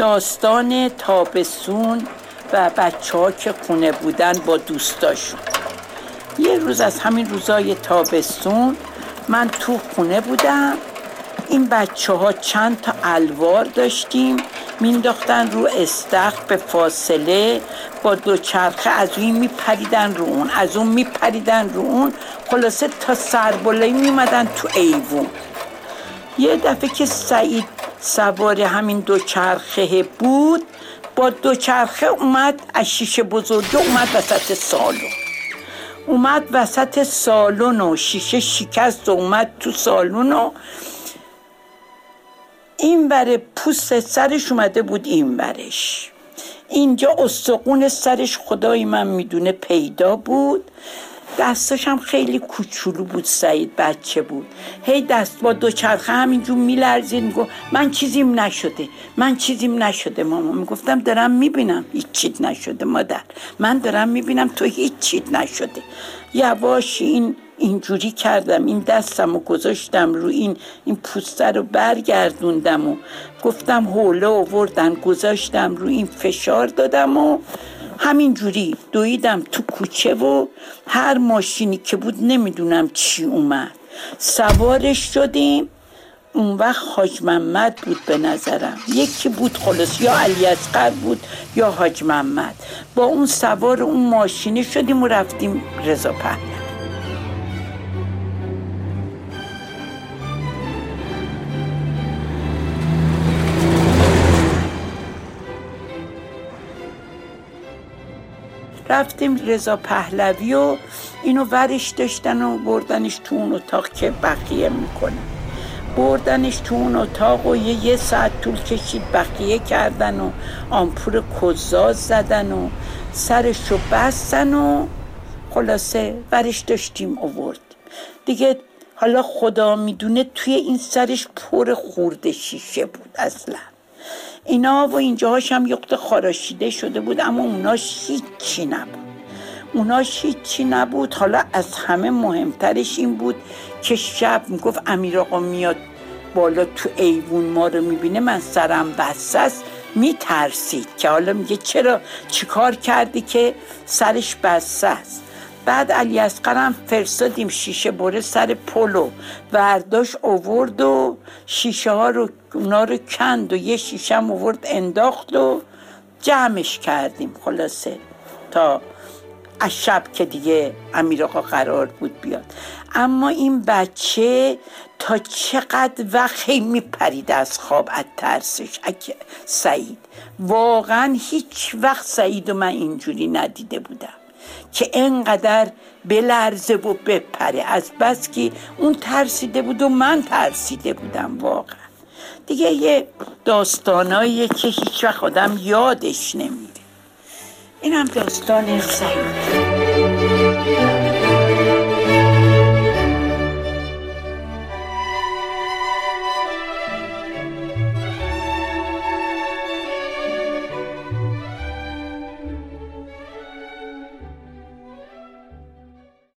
داستان تابستون و بچه ها که خونه بودن با دوستاشون. یه روز از همین روزای تابستون من تو خونه بودم. این بچه ها چند تا الوار داشتیم مینداختن رو استخر به فاصله با دو چرخه از این میپریدن رو اون از اون میپریدن رو اون. خلاصه تا سربلایی میمدن تو ایوون. یه دفعه که سعید سوار همین دو چرخه بود. با دو چرخه اومد از شیشه بزرگه اومد وسط سالن. اومد وسط سالن و شیشه شکست و اومد تو سالن و این بره پوست سرش اومده بود این برش اینجا استقون سرش خدای من می‌دونه پیدا بود. دستش هم خیلی کوچولو بود سعید بچه بود. هی دست با دو چرخه همینجور میلرزید می‌گفت من چیزیم نشده من چیزیم نشده ماما. می‌گفتم دارم می‌بینم هیچ چیز نشده مادر من دارم می‌بینم تو هیچ چیز نشده. یواش این اینجوری کردم این دستم و گذاشتم رو این این پوسته رو برگردوندم و گفتم حوله آوردن گذاشتم رو این فشار دادم و همینجوری دویدم تو کوچه و هر ماشینی که بود نمی‌دونم چی اومد. سوارش شدیم. اون وقت حاج محمد بود به نظرم. یکی بود خلاص یا علی اصغر بود یا حاج محمد. با اون سوار اون ماشینی شدیم و رفتیم رضا پهلوی. رفتیم رضا پهلوی و اینو ورش داشتن و بردنش تو اون اتاق که بقیه می‌کنه بردنش تو اون اتاق و یه, یه ساعت طول کشید بقیه کردن و آمپور کزاز زدن و سرش رو بستن و خلاصه ورش داشتیم آورد. دیگه حالا خدا می‌دونه توی این سرش پر خورده شیشه بود اصلا. اینا و اینجاهاش هم یخت خاراشیده شده بود اما اوناش هیچی نبود. اوناش هیچی نبود. حالا از همه مهمترش این بود که شب می‌گفت امیر آقا میاد بالا تو ایوون ما رو می‌بینه. من سرم بسته است. میترسید که حالا میگه چرا؟ چیکار کردی که سرش بسته است؟ بعد علی اصغرم فرستادیم شیشه بره سر پلو ورداش اوورد و شیشه ها رو اونا رو کند و یه شیشه هم اوورد انداخت و جمعش کردیم خلاصه تا از شب که دیگه امیر آقا قرار بود بیاد. اما این بچه تا چقدر وقت میپرید از خواب از ترسش سعید. واقعا هیچ وقت سعید و من اینجوری ندیده بودم. که انقدر بلرزه و بپره. از بس که اون ترسیده بود و من ترسیده بودم واقعا. دیگه یه داستانایی که هیچ وقت آدم یادش نمیره. اینم داستان سعید.